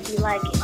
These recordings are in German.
hope you like it.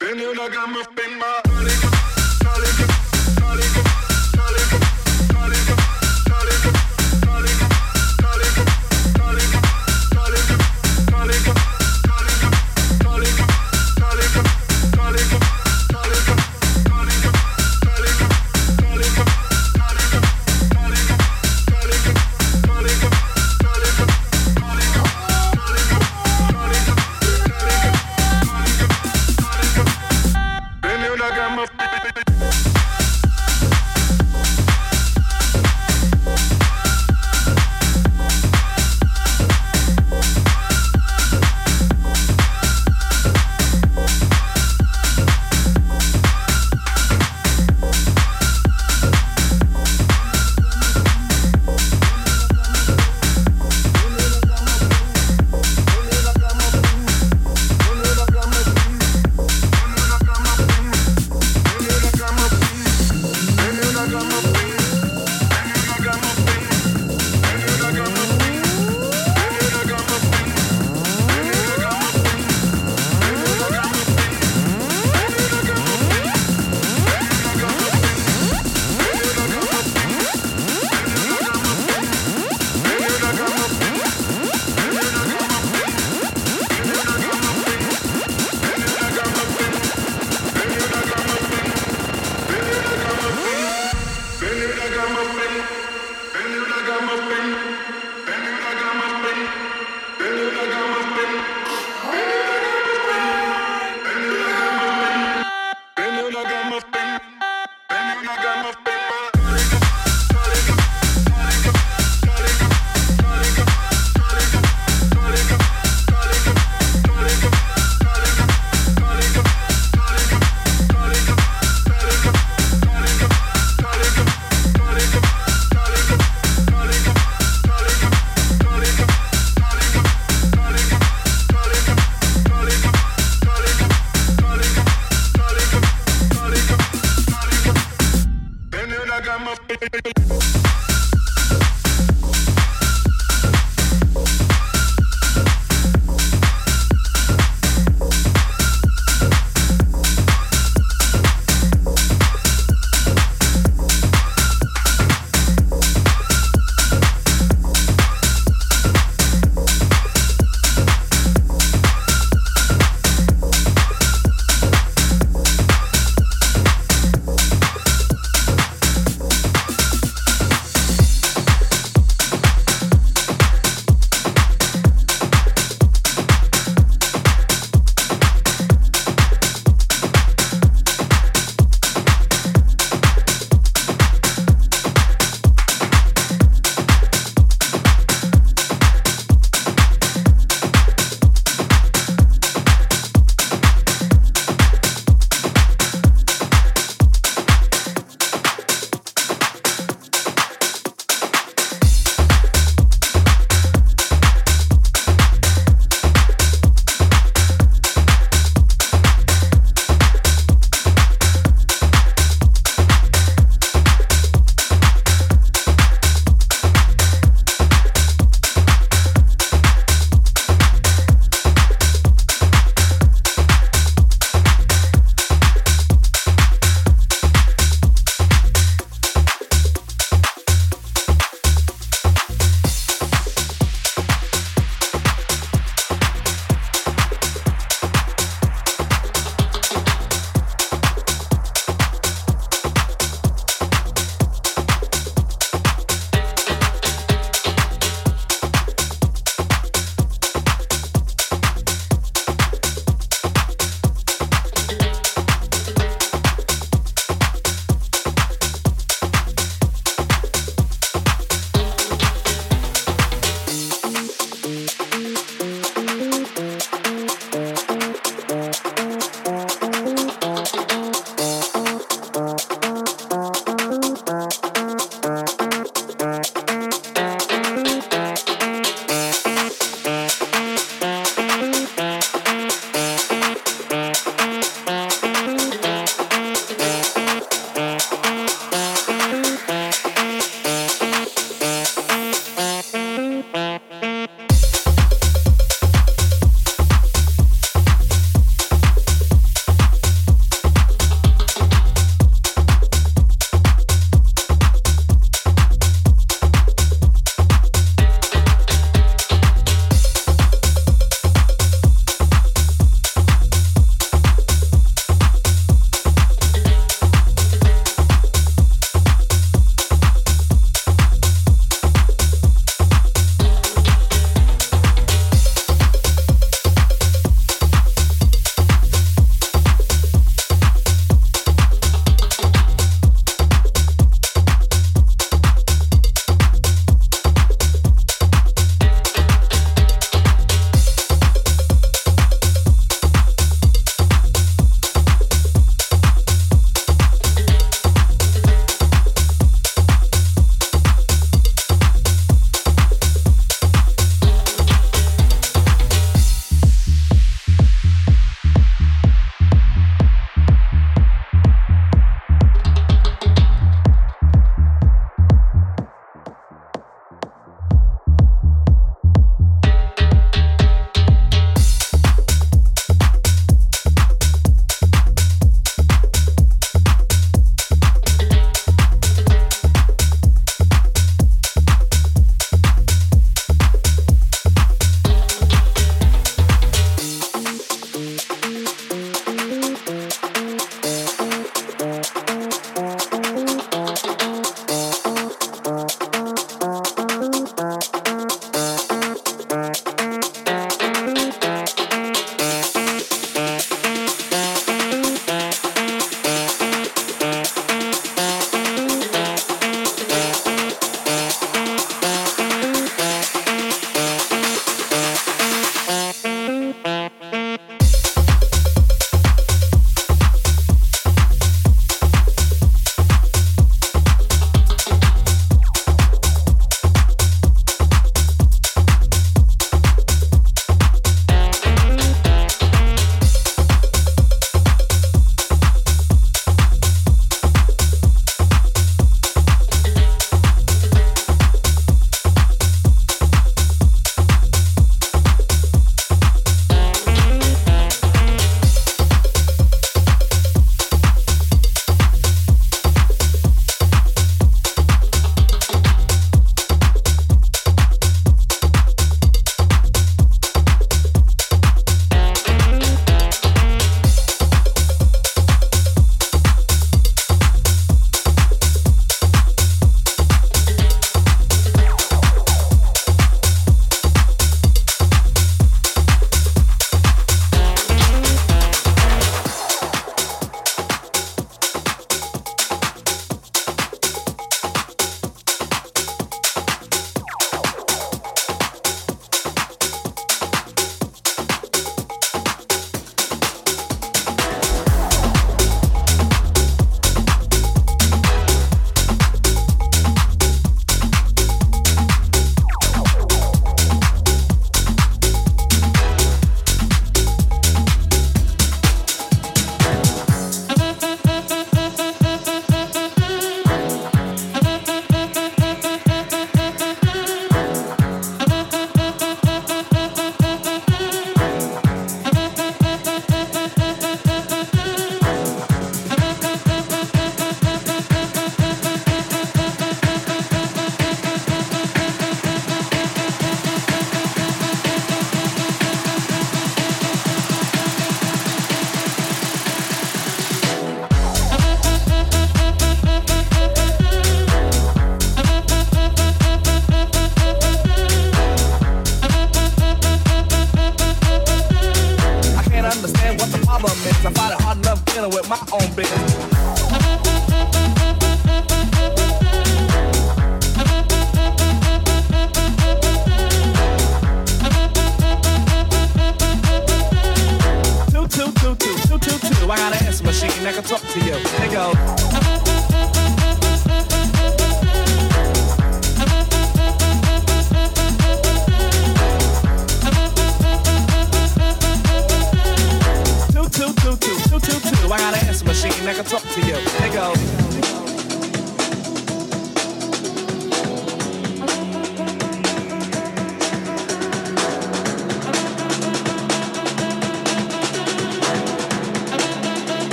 Then you like I'm a